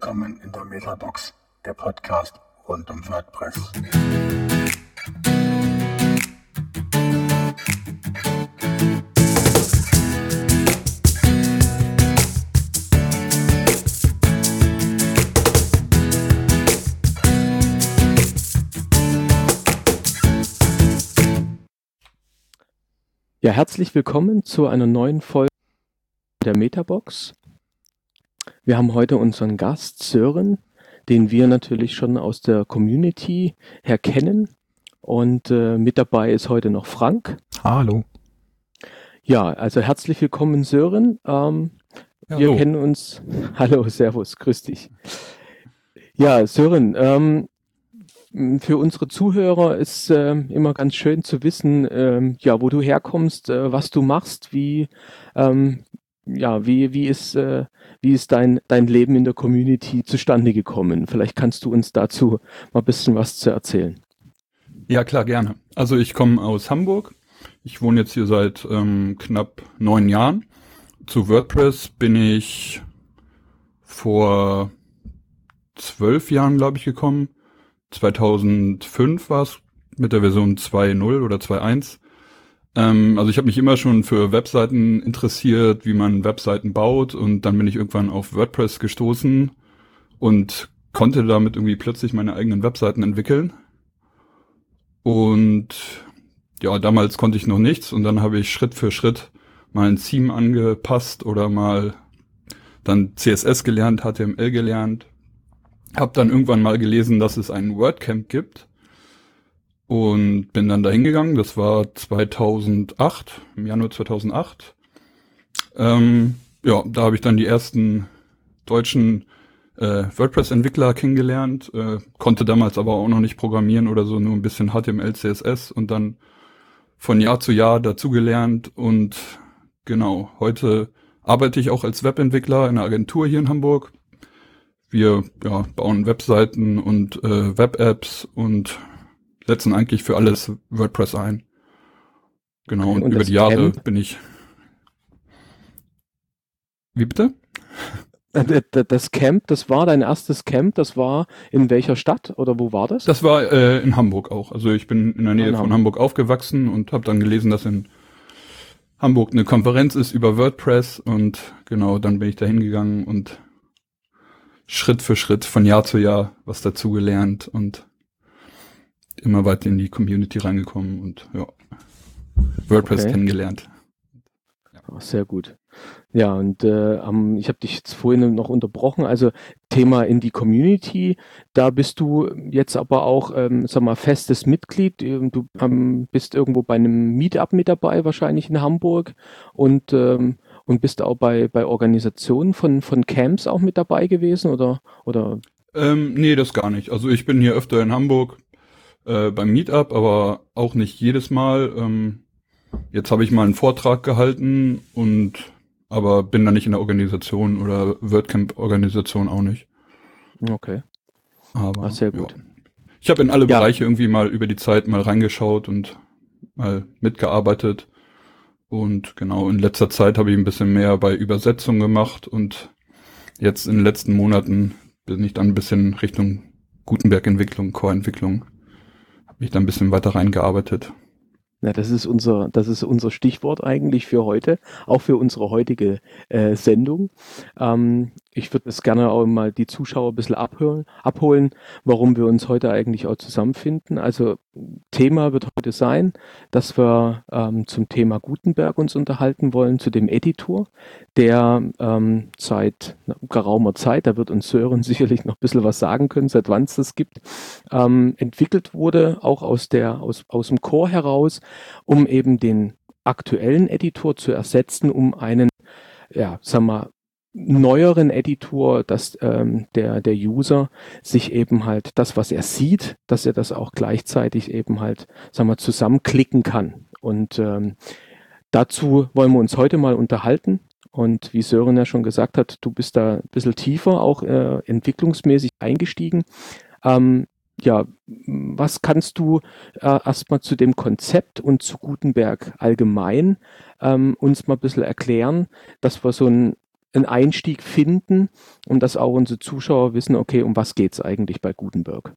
willkommen in der Metabox, der Podcast rund um WordPress. Ja, herzlich willkommen zu einer neuen Folge der Metabox. Wir haben heute unseren Gast Sören, den wir natürlich schon aus der Community her kennen. Und äh, mit dabei ist heute noch Frank. Hallo. Ja, also herzlich willkommen Sören. Ähm, Ja, wir hallo. kennen uns. Hallo, Servus, grüß dich. Ja, Sören, ähm, für unsere Zuhörer ist ähm, immer ganz schön zu wissen, ähm, ja, wo du herkommst, äh, was du machst, wie, ähm, ja, wie, wie ist, äh, wie ist dein, dein Leben in der Community zustande gekommen? Vielleicht kannst du uns dazu mal ein bisschen was zu erzählen. Ja, klar, gerne. Also ich komme aus Hamburg. Ich wohne jetzt hier seit ähm, knapp neun Jahren. Zu WordPress bin ich vor zwölf Jahren, glaube ich, gekommen. 2005 war es mit der Version 2.0 oder 2.1. Ähm, also ich habe mich immer schon für Webseiten interessiert, wie man Webseiten baut und dann bin ich irgendwann auf WordPress gestoßen und konnte damit irgendwie plötzlich meine eigenen Webseiten entwickeln. Und ja, damals konnte ich noch nichts und dann habe ich Schritt für Schritt mal ein Theme angepasst oder mal dann CSS gelernt, HTML gelernt. Hab dann irgendwann mal gelesen, dass es ein WordCamp gibt und bin dann dahin gegangen. Das war 2008, im Januar 2008. Ähm, ja, da habe ich dann die ersten deutschen äh, WordPress-Entwickler kennengelernt, äh, konnte damals aber auch noch nicht programmieren oder so, nur ein bisschen HTML, CSS und dann von Jahr zu Jahr dazugelernt und genau, heute arbeite ich auch als Webentwickler in einer Agentur hier in Hamburg. Wir ja, bauen Webseiten und äh, Web-Apps und setzen eigentlich für alles WordPress ein. Genau, und, Und über die Jahre Camp? bin ich. Wie bitte? Äh, Das Camp, das war dein erstes Camp, das war in welcher Stadt oder wo war das? Das war äh, in Hamburg auch. Also ich bin in der Nähe In von Hamburg. Hamburg aufgewachsen und habe dann gelesen, dass in Hamburg eine Konferenz ist über WordPress und genau, dann bin ich da hingegangen und Schritt für Schritt von Jahr zu Jahr was dazugelernt und immer weiter in die Community reingekommen und ja, WordPress Okay. kennengelernt. Sehr gut. Ja, und äh, ich habe dich jetzt vorhin noch unterbrochen. Also Thema in die Community, da bist du jetzt aber auch, ähm, sag mal, festes Mitglied. Ähm, Du ähm, bist irgendwo bei einem Meetup mit dabei, wahrscheinlich in Hamburg, und ähm, und bist auch bei bei Organisationen von von Camps auch mit dabei gewesen oder oder Ähm, nee, das gar nicht. Also ich bin hier öfter in Hamburg äh, beim Meetup, aber auch nicht jedes Mal. Ähm, jetzt habe ich mal einen Vortrag gehalten und aber bin da nicht in der Organisation oder WordCamp-Organisation auch nicht. okay. Aber Ah, sehr gut. Ja. Ich habe in alle Ja. Bereiche irgendwie mal über die Zeit mal reingeschaut und mal mitgearbeitet. Und genau, in letzter Zeit habe ich ein bisschen mehr bei Übersetzung gemacht und jetzt in den letzten Monaten bin ich dann ein bisschen Richtung Gutenberg-Entwicklung, Core-Entwicklung, habe mich da ein bisschen weiter reingearbeitet. Ja, das ist unser, das ist unser Stichwort eigentlich für heute, auch für unsere heutige äh, Sendung. Ähm, ich würde es gerne auch mal die Zuschauer ein bisschen abholen, abholen, warum wir uns heute eigentlich auch zusammenfinden. Also Thema wird heute sein, dass wir ähm, zum Thema Gutenberg uns unterhalten wollen, zu dem Editor, der ähm, seit geraumer Zeit, da wird uns Sören sicherlich noch ein bisschen was sagen können, seit wann es das gibt, ähm, entwickelt wurde, auch aus der, aus, aus dem Core heraus, um eben den aktuellen Editor zu ersetzen, um einen, ja, sag mal, neueren Editor, dass ähm, der, der User sich eben halt das, was er sieht, dass er das auch gleichzeitig eben halt, sag mal, zusammenklicken kann. Und ähm, dazu wollen wir uns heute mal unterhalten. Und wie Sören ja schon gesagt hat, du bist da ein bisschen tiefer auch äh, entwicklungsmäßig eingestiegen. Ähm, ja, was kannst du äh, erstmal zu dem Konzept und zu Gutenberg allgemein ähm, uns mal ein bisschen erklären, dass wir so ein einen Einstieg finden und dass auch unsere Zuschauer wissen, okay, um was geht es eigentlich bei Gutenberg?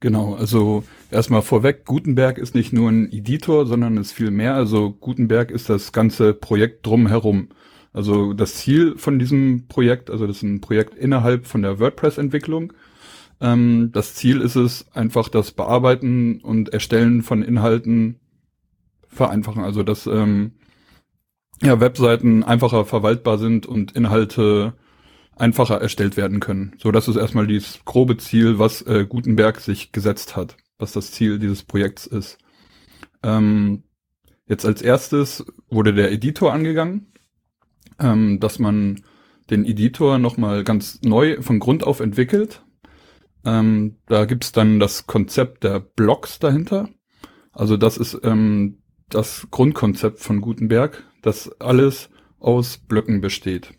Genau, also erstmal vorweg, Gutenberg ist nicht nur ein Editor, sondern ist viel mehr. Also Gutenberg ist das ganze Projekt drumherum. Also das Ziel von diesem Projekt, also das ist ein Projekt innerhalb von der WordPress-Entwicklung. Ähm, das Ziel ist es, einfach das Bearbeiten und Erstellen von Inhalten vereinfachen. Also dass ähm, ja, Webseiten einfacher verwaltbar sind und Inhalte einfacher erstellt werden können. So, das ist erstmal dieses grobe Ziel, was äh, Gutenberg sich gesetzt hat, was das Ziel dieses Projekts ist. Ähm, jetzt als erstes wurde der Editor angegangen, ähm, dass man den Editor nochmal ganz neu von Grund auf entwickelt. Ähm, da gibt's dann das Konzept der Blocks dahinter. Also das ist ähm, das Grundkonzept von Gutenberg, dass alles aus Blöcken besteht.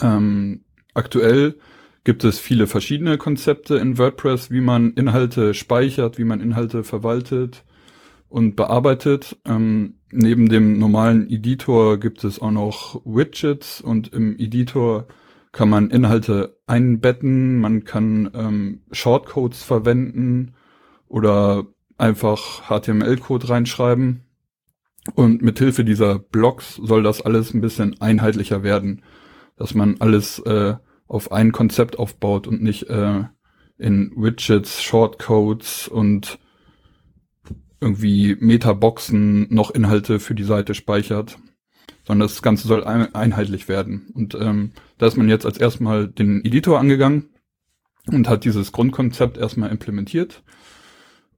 Ähm, aktuell gibt es viele verschiedene Konzepte in WordPress, wie man Inhalte speichert, wie man Inhalte verwaltet und bearbeitet. Ähm, neben dem normalen Editor gibt es auch noch Widgets und im Editor kann man Inhalte einbetten, man kann ähm, Shortcodes verwenden oder einfach HTML-Code reinschreiben. Und mit Hilfe dieser Blocks soll das alles ein bisschen einheitlicher werden, dass man alles äh, auf ein Konzept aufbaut und nicht äh, in Widgets, Shortcodes und irgendwie Metaboxen noch Inhalte für die Seite speichert, sondern das Ganze soll ein einheitlich werden. Und ähm, da ist man jetzt als erstmal den Editor angegangen und hat dieses Grundkonzept erstmal implementiert.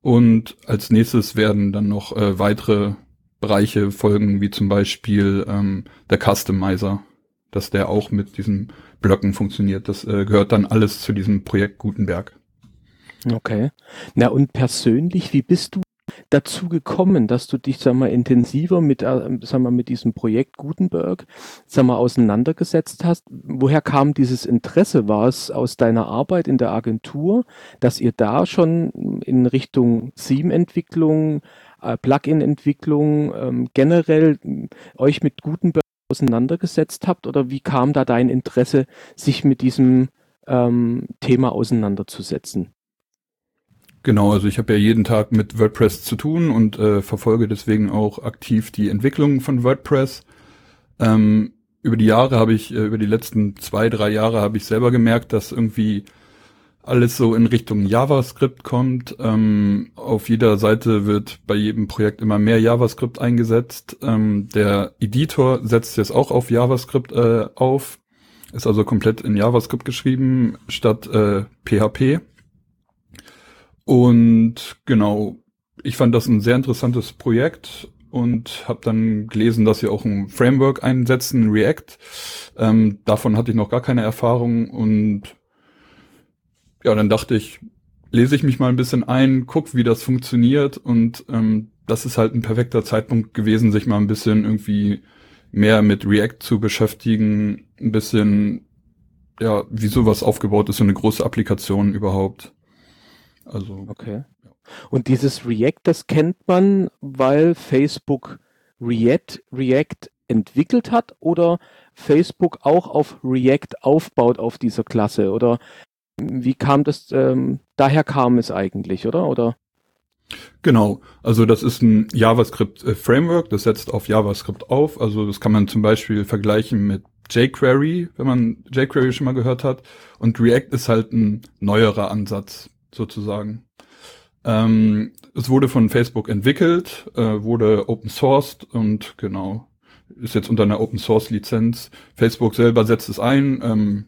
Und als nächstes werden dann noch äh, weitere Bereiche folgen, wie zum Beispiel ähm, der Customizer, dass der auch mit diesen Blöcken funktioniert. Das äh, gehört dann alles zu diesem Projekt Gutenberg. Okay. Na und persönlich, wie bist du dazu gekommen, dass du dich, sag mal, intensiver mit, äh, sag mal, mit diesem Projekt Gutenberg, sag mal, auseinandergesetzt hast? Woher kam dieses Interesse? War es aus deiner Arbeit in der Agentur, dass ihr da schon in Richtung Theme-Entwicklung, äh, Plugin-Entwicklung ähm, generell äh, euch mit Gutenberg auseinandergesetzt habt? Oder wie kam da dein Interesse, sich mit diesem ähm, Thema auseinanderzusetzen? Genau, also ich habe ja jeden Tag mit WordPress zu tun und äh, verfolge deswegen auch aktiv die Entwicklung von WordPress. Ähm, über die Jahre habe ich, äh, über die letzten zwei, drei Jahre habe ich selber gemerkt, dass irgendwie alles so in Richtung JavaScript kommt. Ähm, auf jeder Seite wird bei jedem Projekt immer mehr JavaScript eingesetzt. Ähm, der Editor setzt jetzt auch auf JavaScript äh, auf, ist also komplett in JavaScript geschrieben statt äh, PHP. Und genau, ich fand das ein sehr interessantes Projekt und habe dann gelesen, dass sie auch ein Framework einsetzen, React. Ähm, davon hatte ich noch gar keine Erfahrung und ja, dann dachte ich, lese ich mich mal ein bisschen ein, guck, wie das funktioniert und ähm, das ist halt ein perfekter Zeitpunkt gewesen, sich mal ein bisschen irgendwie mehr mit React zu beschäftigen, ein bisschen, ja, wie sowas aufgebaut ist, so eine große Applikation überhaupt. Also. Okay. Und dieses React, das kennt man, weil Facebook React, React entwickelt hat oder Facebook auch auf React aufbaut auf dieser Klasse? Oder wie kam das, ähm, daher kam es eigentlich, oder? Oder? Genau, also das ist ein JavaScript-Framework, das setzt auf JavaScript auf. Also das kann man zum Beispiel vergleichen mit jQuery, wenn man jQuery schon mal gehört hat. Und React ist halt ein neuerer Ansatz sozusagen. Ähm, es wurde von Facebook entwickelt, äh, wurde open sourced und genau, ist jetzt unter einer Open Source Lizenz. Facebook selber setzt es ein, ähm,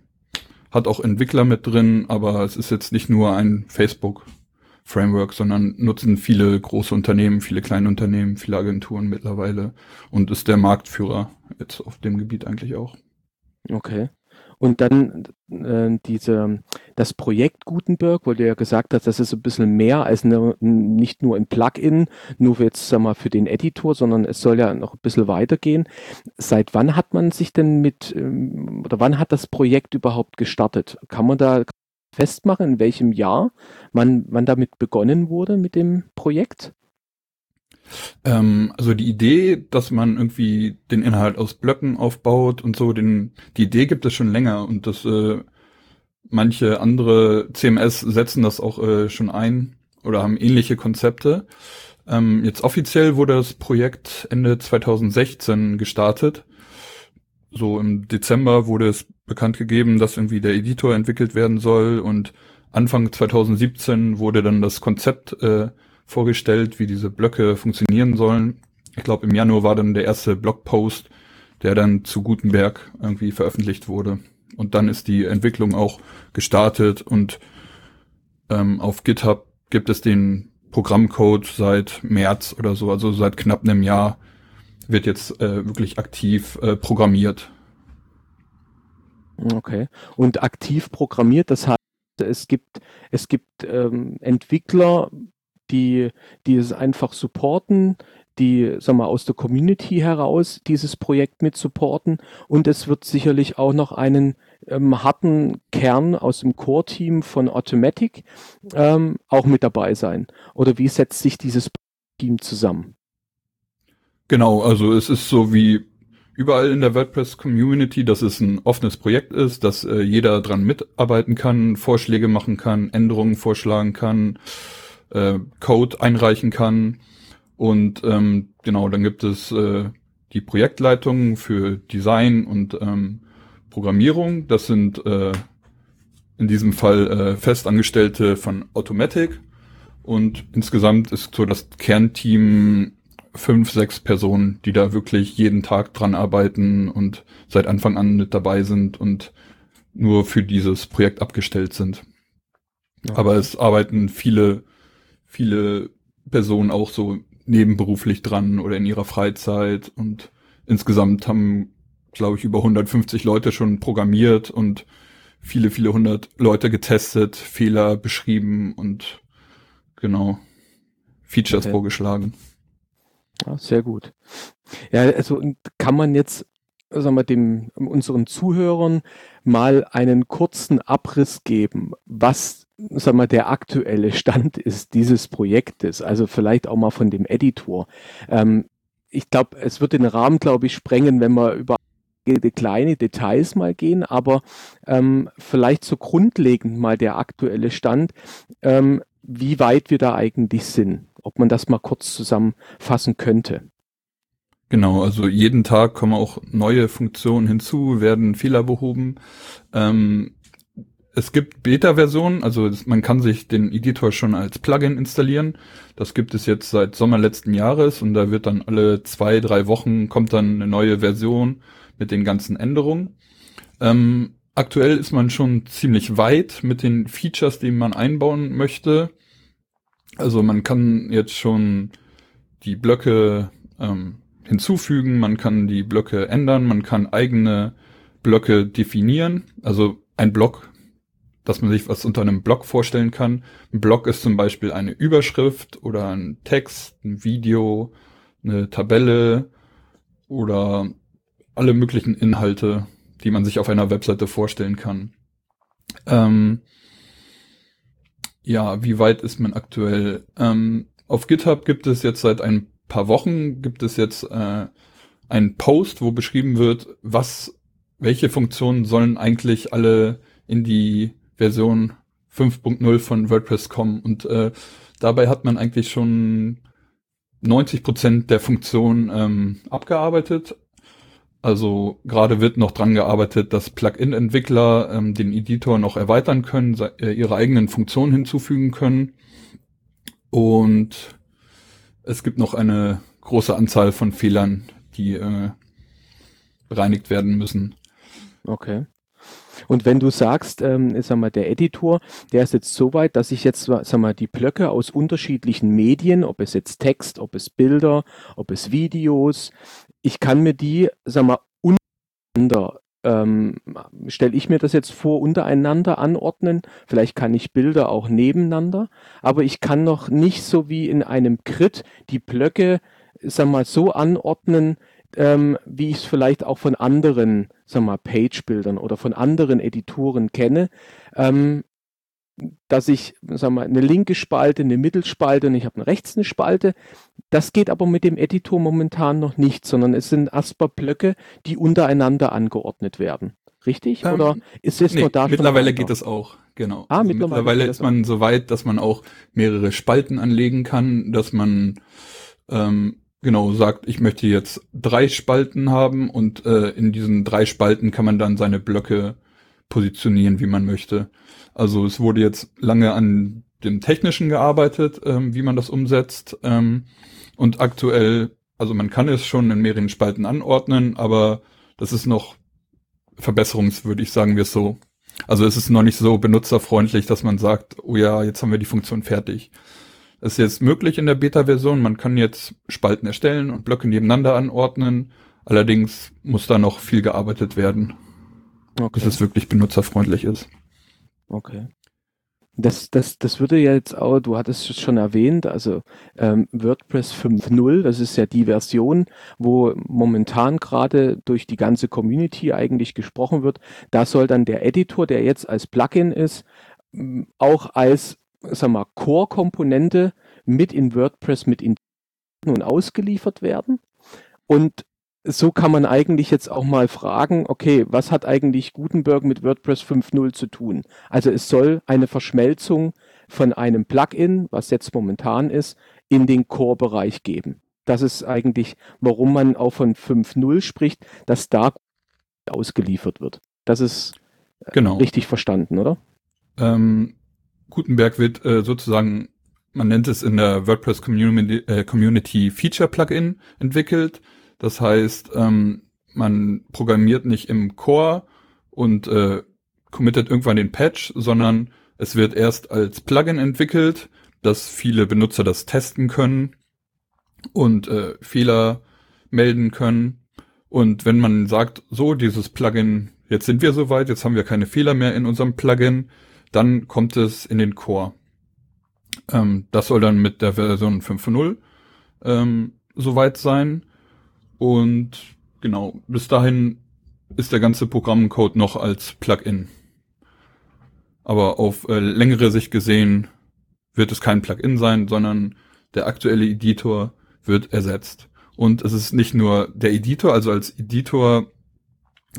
hat auch Entwickler mit drin, aber es ist jetzt nicht nur ein Facebook Framework, sondern nutzen viele große Unternehmen, viele kleine Unternehmen, viele Agenturen mittlerweile und ist der Marktführer jetzt auf dem Gebiet eigentlich auch. Okay. Und dann äh, diese, das Projekt Gutenberg, wo du ja gesagt hast, das ist ein bisschen mehr als eine, nicht nur ein Plugin, nur jetzt sag mal für den Editor, sondern es soll ja noch ein bisschen weitergehen. Seit wann hat man sich denn mit, ähm, oder wann hat das Projekt überhaupt gestartet? Kann man da festmachen, in welchem Jahr man, man damit begonnen wurde mit dem Projekt? Ähm, also die Idee, dass man irgendwie den Inhalt aus Blöcken aufbaut und so, den, die Idee gibt es schon länger und das äh, manche andere CMS setzen das auch äh, schon ein oder haben ähnliche Konzepte. Ähm, jetzt offiziell wurde das Projekt Ende 2016 gestartet. So im Dezember wurde es bekannt gegeben, dass irgendwie der Editor entwickelt werden soll und Anfang 2017 wurde dann das Konzept äh, vorgestellt, wie diese Blöcke funktionieren sollen. Ich glaube, im Januar war dann der erste Blogpost, der dann zu Gutenberg irgendwie veröffentlicht wurde. Und dann ist die Entwicklung auch gestartet und ähm, auf GitHub gibt es den Programmcode seit März oder so, also seit knapp einem Jahr wird jetzt äh, wirklich aktiv äh, programmiert. Okay. Und aktiv programmiert, das heißt, es gibt, es gibt ähm, Entwickler, die, die es einfach supporten, die, sag mal, aus der Community heraus dieses Projekt mit supporten. Und es wird sicherlich auch noch einen ähm, harten Kern aus dem Core-Team von Automatic ähm, auch mit dabei sein. Oder wie setzt sich dieses Team zusammen? Genau, also es ist so wie überall in der WordPress-Community, dass es ein offenes Projekt ist, dass äh, jeder dran mitarbeiten kann, Vorschläge machen kann, Änderungen vorschlagen kann, äh, Code einreichen kann. Und ähm, genau, dann gibt es äh, die Projektleitung für Design und ähm, Programmierung. Das sind äh, in diesem Fall äh, Festangestellte von Automatic. Und insgesamt ist so das Kernteam fünf, sechs Personen, die da wirklich jeden Tag dran arbeiten und seit Anfang an mit dabei sind und nur für dieses Projekt abgestellt sind. Ja. Aber es arbeiten viele, viele Personen auch so nebenberuflich dran oder in ihrer Freizeit und insgesamt haben, glaube ich, über 150 Leute schon programmiert und viele, viele hundert Leute getestet, Fehler beschrieben und genau Features okay. vorgeschlagen. Ja, sehr gut. Ja, also kann man jetzt, sagen wir, dem, unseren Zuhörern mal einen kurzen Abriss geben, was, sagen wir, der aktuelle Stand ist dieses Projektes, also vielleicht auch mal von dem Editor. Ähm, ich glaube, es wird den Rahmen, glaube ich, sprengen, wenn wir über kleine Details mal gehen, aber ähm, vielleicht so grundlegend mal der aktuelle Stand, ähm, wie weit wir da eigentlich sind ob man das mal kurz zusammenfassen könnte. Genau, also jeden Tag kommen auch neue Funktionen hinzu, werden Fehler behoben. Ähm, es gibt Beta-Versionen, also man kann sich den Editor schon als Plugin installieren. Das gibt es jetzt seit Sommer letzten Jahres und da wird dann alle zwei, drei Wochen kommt dann eine neue Version mit den ganzen Änderungen. Ähm, aktuell ist man schon ziemlich weit mit den Features, die man einbauen möchte. Also man kann jetzt schon die Blöcke ähm, hinzufügen, man kann die Blöcke ändern, man kann eigene Blöcke definieren. Also ein Block, dass man sich was unter einem Block vorstellen kann. Ein Block ist zum Beispiel eine Überschrift oder ein Text, ein Video, eine Tabelle oder alle möglichen Inhalte, die man sich auf einer Webseite vorstellen kann. Ähm, ja, wie weit ist man aktuell? Ähm, auf GitHub gibt es jetzt seit ein paar Wochen gibt es jetzt äh, einen Post, wo beschrieben wird, was, welche Funktionen sollen eigentlich alle in die Version 5.0 von WordPress kommen. Und äh, dabei hat man eigentlich schon 90 Prozent der Funktionen ähm, abgearbeitet. Also gerade wird noch dran gearbeitet, dass Plugin-Entwickler ähm, den Editor noch erweitern können, äh, ihre eigenen Funktionen hinzufügen können. Und es gibt noch eine große Anzahl von Fehlern, die äh, bereinigt werden müssen. Okay. Und wenn du sagst, ähm, sag mal, der Editor, der ist jetzt so weit, dass ich jetzt, sag mal, die Blöcke aus unterschiedlichen Medien, ob es jetzt Text, ob es Bilder, ob es Videos, ich kann mir die, sag mal, untereinander, ähm, stelle ich mir das jetzt vor, untereinander anordnen. Vielleicht kann ich Bilder auch nebeneinander, aber ich kann noch nicht so wie in einem Crit die Blöcke, sag mal, so anordnen, ähm, wie ich es vielleicht auch von anderen, sag mal, Page-Bildern oder von anderen Editoren kenne. Ähm, dass ich sag mal, eine linke Spalte, eine Mittelspalte und ich habe rechts eine Spalte. Das geht aber mit dem Editor momentan noch nicht, sondern es sind Asper-Blöcke, die untereinander angeordnet werden. Richtig? Ähm, Oder ist es nee, nur da? Mittlerweile geht es auch, genau. Ah, also mittlerweile mittlerweile ist das man so weit, dass man auch mehrere Spalten anlegen kann, dass man ähm, genau sagt, ich möchte jetzt drei Spalten haben und äh, in diesen drei Spalten kann man dann seine Blöcke positionieren, wie man möchte. Also es wurde jetzt lange an dem Technischen gearbeitet, ähm, wie man das umsetzt. Ähm, und aktuell, also man kann es schon in mehreren Spalten anordnen, aber das ist noch verbesserungswürdig, sagen wir es so. Also es ist noch nicht so benutzerfreundlich, dass man sagt, oh ja, jetzt haben wir die Funktion fertig. Das ist jetzt möglich in der Beta-Version. Man kann jetzt Spalten erstellen und Blöcke nebeneinander anordnen. Allerdings muss da noch viel gearbeitet werden, Okay. bis es wirklich benutzerfreundlich ist. Okay. Das, das, das würde ja jetzt auch, du hattest es schon erwähnt, also ähm, WordPress 5.0, das ist ja die Version, wo momentan gerade durch die ganze Community eigentlich gesprochen wird. Da soll dann der Editor, der jetzt als Plugin ist, auch als, sag mal, Core-Komponente mit in WordPress mit in und ausgeliefert werden. Und so kann man eigentlich jetzt auch mal fragen, okay, was hat eigentlich Gutenberg mit WordPress 5.0 zu tun? Also es soll eine Verschmelzung von einem Plugin, was jetzt momentan ist, in den Core-Bereich geben. Das ist eigentlich, warum man auch von 5.0 spricht, dass da ausgeliefert wird. Das ist äh, Genau. richtig verstanden, oder? Ähm, Gutenberg wird äh, sozusagen, man nennt es in der WordPress Community, äh, Community Feature Plugin entwickelt. Das heißt, ähm, man programmiert nicht im Core und äh, committet irgendwann den Patch, sondern es wird erst als Plugin entwickelt, dass viele Benutzer das testen können und äh, Fehler melden können. Und wenn man sagt, so, dieses Plugin, jetzt sind wir soweit, jetzt haben wir keine Fehler mehr in unserem Plugin, dann kommt es in den Core. Ähm, das soll dann mit der Version 5.0 ähm, soweit sein. Und genau, bis dahin ist der ganze Programmcode noch als Plugin. Aber auf äh, längere Sicht gesehen wird es kein Plugin sein, sondern der aktuelle Editor wird ersetzt. Und es ist nicht nur der Editor, also als Editor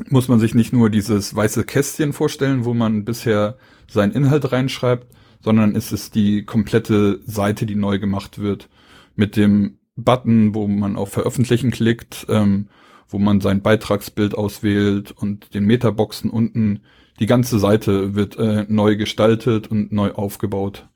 muss man sich nicht nur dieses weiße Kästchen vorstellen, wo man bisher seinen Inhalt reinschreibt, sondern es ist die komplette Seite, die neu gemacht wird. Mit dem Button, wo man auf Veröffentlichen klickt, ähm, wo man sein Beitragsbild auswählt und den Metaboxen unten. Die ganze Seite wird äh, neu gestaltet und neu aufgebaut.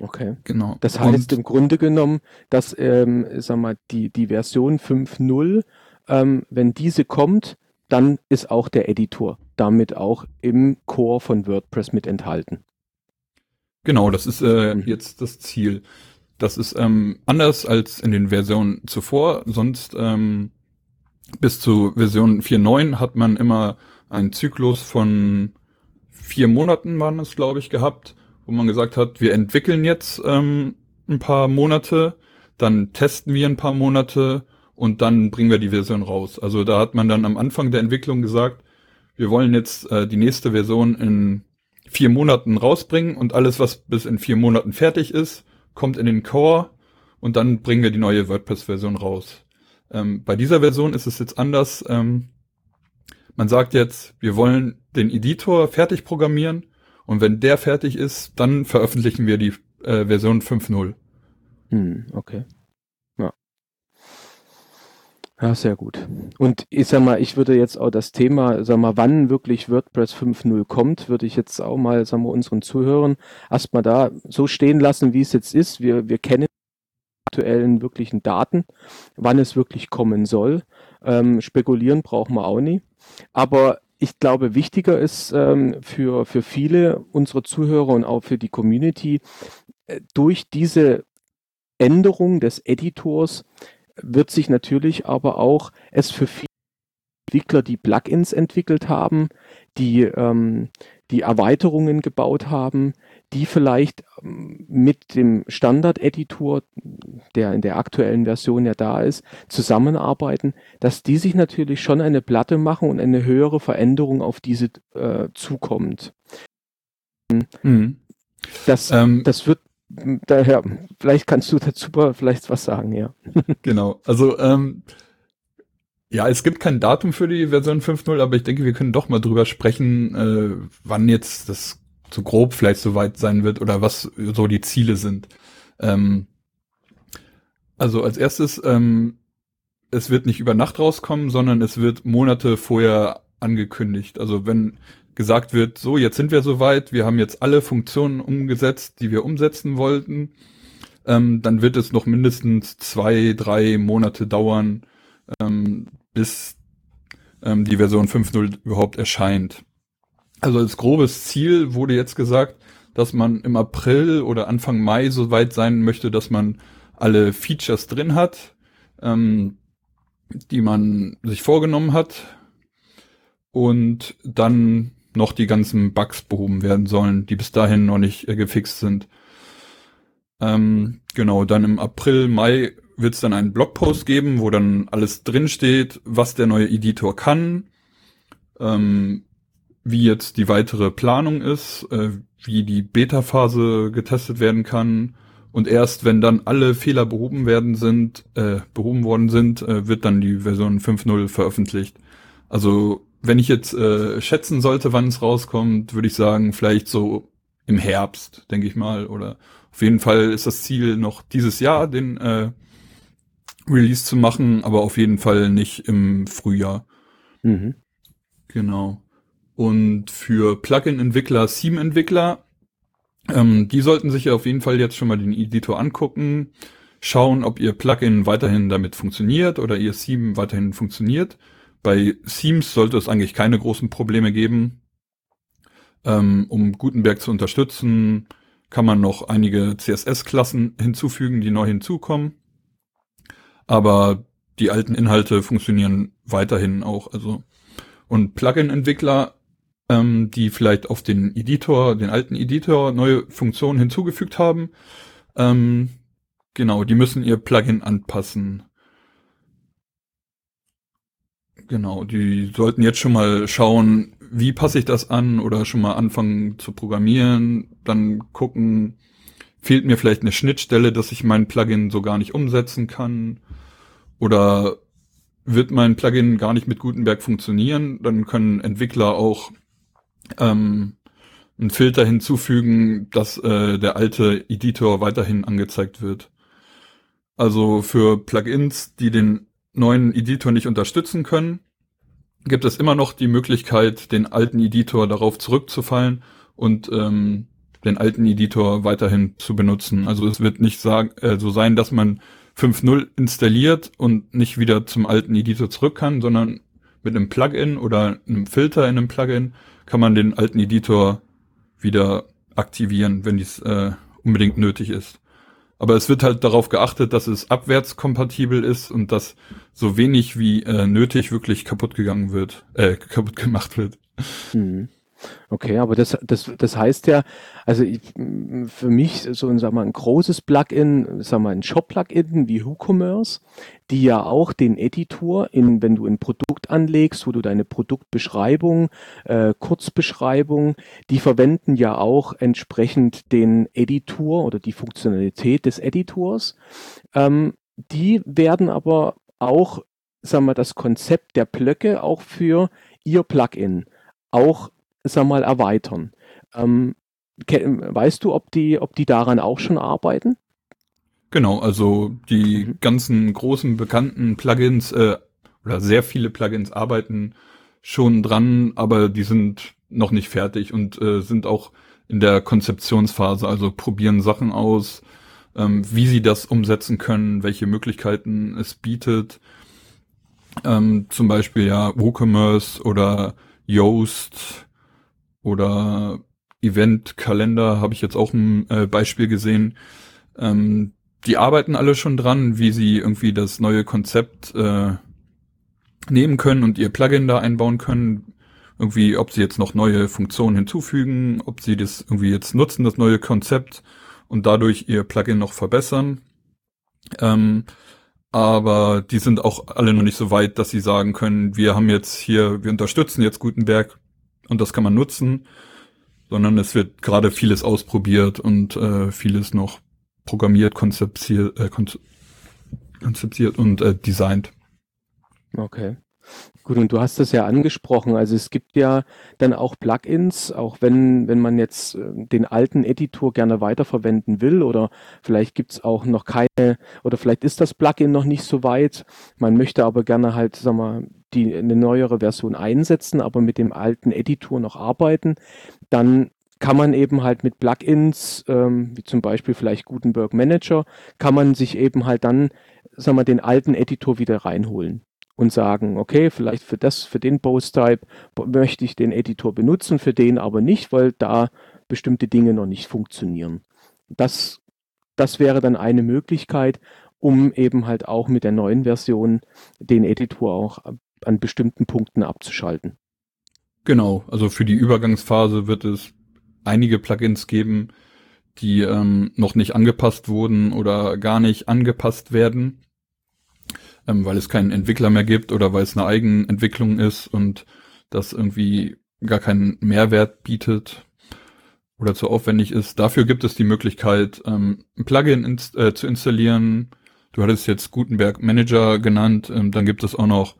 Okay. Genau. Das heißt und, im Grunde genommen, dass, ähm, sag mal, die, die Version 5.0, ähm, wenn diese kommt, dann ist auch der Editor damit auch im Core von WordPress mit enthalten. Genau, das ist äh, Mhm. jetzt das Ziel. Das ist ähm, anders als in den Versionen zuvor. Sonst ähm, bis zu Version 4.9 hat man immer einen Zyklus von vier Monaten, waren es, glaube ich, gehabt, wo man gesagt hat, wir entwickeln jetzt ähm, ein paar Monate, dann testen wir ein paar Monate und dann bringen wir die Version raus. Also da hat man dann am Anfang der Entwicklung gesagt, wir wollen jetzt äh, die nächste Version in vier Monaten rausbringen und alles, was bis in vier Monaten fertig ist, kommt in den Core und dann bringen wir die neue WordPress-Version raus. Ähm, bei dieser Version ist es jetzt anders. Ähm, man sagt jetzt, wir wollen den Editor fertig programmieren und wenn der fertig ist, dann veröffentlichen wir die äh, Version 5.0. Hm, okay. Ja. Sehr gut. Und ich sag mal, ich würde jetzt auch das Thema, sag mal, wann wirklich WordPress 5.0 kommt, würde ich jetzt auch mal, sagen wir, unseren Zuhörern erstmal da so stehen lassen, wie es jetzt ist. Wir, wir kennen aktuellen wirklichen Daten, wann es wirklich kommen soll. Ähm, spekulieren brauchen wir auch nie. Aber ich glaube, wichtiger ist ähm, für, für viele unserer Zuhörer und auch für die Community, äh, durch diese Änderung des Editors wird sich natürlich aber auch es für viele Entwickler, die Plugins entwickelt haben, die, ähm, die Erweiterungen gebaut haben, die vielleicht ähm, mit dem Standard-Editor, der in der aktuellen Version ja da ist, zusammenarbeiten, dass die sich natürlich schon eine Platte machen und eine höhere Veränderung auf diese äh, zukommt. mhm. das, ähm, das wird daher, vielleicht kannst du dazu vielleicht was sagen, ja. genau, also ähm, ja, es gibt kein Datum für die Version 5.0, aber ich denke, wir können doch mal drüber sprechen, äh, wann jetzt das so grob vielleicht so weit sein wird oder was so die Ziele sind. Ähm, also als erstes, ähm, es wird nicht über Nacht rauskommen, sondern es wird Monate vorher angekündigt. Also wenn gesagt wird, so, jetzt sind wir soweit, wir haben jetzt alle Funktionen umgesetzt, die wir umsetzen wollten, ähm, dann wird es noch mindestens zwei, drei Monate dauern, ähm, bis ähm, die Version 5.0 überhaupt erscheint. Also als grobes Ziel wurde jetzt gesagt, dass man im April oder Anfang Mai so weit sein möchte, dass man alle Features drin hat, ähm, die man sich vorgenommen hat und dann noch die ganzen Bugs behoben werden sollen, die bis dahin noch nicht äh, gefixt sind. Ähm, genau, dann im April, Mai wird es dann einen Blogpost geben, wo dann alles drinsteht, was der neue Editor kann, ähm, wie jetzt die weitere Planung ist, äh, wie die Beta-Phase getestet werden kann. Und erst wenn dann alle Fehler behoben werden sind, äh, behoben worden sind, äh, wird dann die Version 5.0 veröffentlicht. Also wenn ich jetzt äh, schätzen sollte, wann es rauskommt, würde ich sagen, vielleicht so im Herbst, denke ich mal. Oder auf jeden Fall ist das Ziel noch dieses Jahr, den äh, Release zu machen, aber auf jeden Fall nicht im Frühjahr. Mhm. Genau. Und für Plugin-Entwickler, Theme-Entwickler, ähm, die sollten sich auf jeden Fall jetzt schon mal den Editor angucken, schauen, ob ihr Plugin weiterhin damit funktioniert oder ihr Theme weiterhin funktioniert. Bei Themes sollte es eigentlich keine großen Probleme geben. Ähm, um Gutenberg zu unterstützen, kann man noch einige CSS-Klassen hinzufügen, die neu hinzukommen. Aber die alten Inhalte funktionieren weiterhin auch. Also und Plugin-Entwickler ähm, die vielleicht auf den Editor, den alten Editor neue Funktionen hinzugefügt haben. Ähm, genau, die müssen ihr Plugin anpassen. Genau, die sollten jetzt schon mal schauen, wie passe ich das an oder schon mal anfangen zu programmieren, dann gucken, fehlt mir vielleicht eine Schnittstelle, dass ich mein Plugin so gar nicht umsetzen kann oder wird mein Plugin gar nicht mit Gutenberg funktionieren, dann können Entwickler auch ähm, einen Filter hinzufügen, dass äh, der alte Editor weiterhin angezeigt wird. Also für Plugins, die den neuen Editor nicht unterstützen können, gibt es immer noch die Möglichkeit, den alten Editor darauf zurückzufallen und ähm, den alten Editor weiterhin zu benutzen. Also es wird nicht sagen, äh, so sein, dass man 5.0 installiert und nicht wieder zum alten Editor zurück kann, sondern mit einem Plugin oder einem Filter in einem Plugin kann man den alten Editor wieder aktivieren, wenn dies äh, unbedingt nötig ist. Aber es wird halt darauf geachtet, dass es abwärtskompatibel ist und dass so wenig wie äh, nötig wirklich kaputt gegangen wird, äh, kaputt gemacht wird. Mhm. Okay, aber das, das, das heißt ja, also ich, für mich so ein, sag mal, ein großes Plugin, sag mal, ein Shop-Plugin wie WooCommerce, die ja auch den Editor, in, wenn du ein Produkt anlegst, wo du deine Produktbeschreibung, äh, Kurzbeschreibung, die verwenden ja auch entsprechend den Editor oder die Funktionalität des Editors. Ähm, die werden aber auch, sagen wir, das Konzept der Blöcke auch für ihr Plugin auch sag mal, erweitern. Ähm, weißt du, ob die, ob die daran auch schon arbeiten? Genau, also die mhm. ganzen großen bekannten Plugins äh, oder sehr viele Plugins arbeiten schon dran, aber die sind noch nicht fertig und äh, sind auch in der Konzeptionsphase, also probieren Sachen aus, ähm, wie sie das umsetzen können, welche Möglichkeiten es bietet. Ähm, zum Beispiel ja WooCommerce oder Yoast oder Eventkalender habe ich jetzt auch ein äh, Beispiel gesehen. Ähm, die arbeiten alle schon dran, wie sie irgendwie das neue Konzept äh, nehmen können und ihr Plugin da einbauen können. Irgendwie, ob sie jetzt noch neue Funktionen hinzufügen, ob sie das irgendwie jetzt nutzen, das neue Konzept und dadurch ihr Plugin noch verbessern. Ähm, aber die sind auch alle noch nicht so weit, dass sie sagen können, wir haben jetzt hier, wir unterstützen jetzt Gutenberg und das kann man nutzen. sondern es wird gerade vieles ausprobiert und äh, vieles noch programmiert, konzeptiert, äh, konzeptiert und äh, designt. Okay. Gut, und du hast das ja angesprochen. Also es gibt ja dann auch Plugins, auch wenn, wenn man jetzt äh, den alten Editor gerne weiterverwenden will oder vielleicht gibt es auch noch keine oder vielleicht ist das Plugin noch nicht so weit. Man möchte aber gerne halt, sag mal, die eine neuere Version einsetzen, aber mit dem alten Editor noch arbeiten. Dann kann man eben halt mit Plugins, ähm, wie zum Beispiel vielleicht Gutenberg Manager, kann man sich eben halt dann, sag mal, den alten Editor wieder reinholen und sagen, okay, vielleicht für das, für den Post-Type möchte ich den Editor benutzen, für den aber nicht, weil da bestimmte Dinge noch nicht funktionieren. Das, das wäre dann eine Möglichkeit, um eben halt auch mit der neuen Version den Editor auch an bestimmten Punkten abzuschalten. Genau, also für die Übergangsphase wird es einige Plugins geben, die ähm, noch nicht angepasst wurden oder gar nicht angepasst werden ähm, weil es keinen Entwickler mehr gibt oder weil es eine Eigenentwicklung ist und das irgendwie gar keinen Mehrwert bietet oder zu aufwendig ist. Dafür gibt es die Möglichkeit, ähm, ein Plugin inst äh, zu installieren. Du hattest jetzt Gutenberg Manager genannt, ähm, dann gibt es auch noch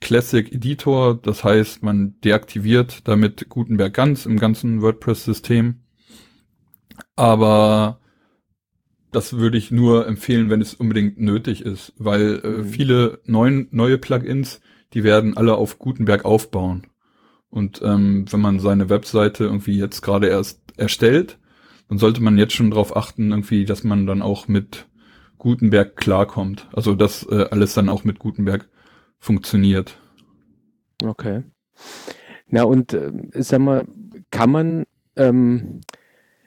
Classic Editor, das heißt, man deaktiviert damit Gutenberg ganz im ganzen WordPress-System. Aber das würde ich nur empfehlen, wenn es unbedingt nötig ist, weil äh, mhm. viele neuen, neue Plugins, die werden alle auf Gutenberg aufbauen. Und ähm, wenn man seine Webseite irgendwie jetzt gerade erst erstellt, dann sollte man jetzt schon darauf achten, irgendwie, dass man dann auch mit Gutenberg klarkommt. Also dass äh, alles dann auch mit Gutenberg funktioniert. Okay. Na und äh, sag mal, kann man ähm,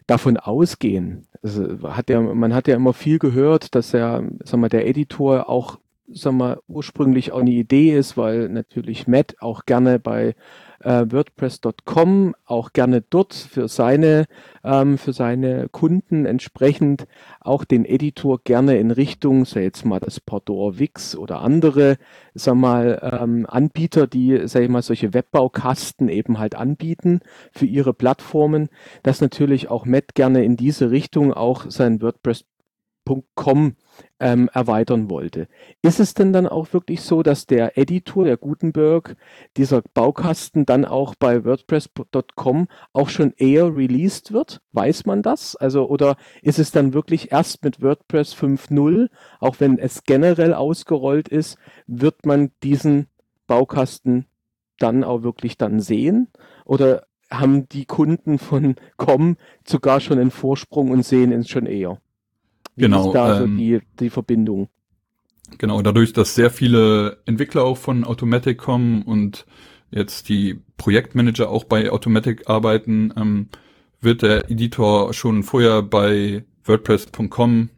davon ausgehen, also hat ja, man hat ja immer viel gehört, dass ja, sag mal, der Editor auch, sag mal, ursprünglich auch eine Idee ist, weil natürlich Matt auch gerne bei äh, WordPress.com auch gerne dort für seine, ähm, für seine Kunden entsprechend auch den Editor gerne in Richtung, sei jetzt mal das Pordor Wix oder andere, sag mal, ähm, Anbieter, die, sag ich mal, solche Webbaukasten eben halt anbieten für ihre Plattformen, dass natürlich auch Matt gerne in diese Richtung auch sein WordPress.com ähm, erweitern wollte. Ist es denn dann auch wirklich so, dass der Editor, der Gutenberg, dieser Baukasten dann auch bei WordPress.com auch schon eher released wird? Weiß man das? Also, oder ist es dann wirklich erst mit WordPress 5.0, auch wenn es generell ausgerollt ist, wird man diesen Baukasten dann auch wirklich dann sehen? Oder haben die Kunden von Com sogar schon einen Vorsprung und sehen es schon eher? Wie genau, ist da ähm, so die, die Verbindung? Genau, dadurch, dass sehr viele Entwickler auch von Automatic kommen und jetzt die Projektmanager auch bei Automatic arbeiten, ähm, wird der Editor schon vorher bei WordPress.com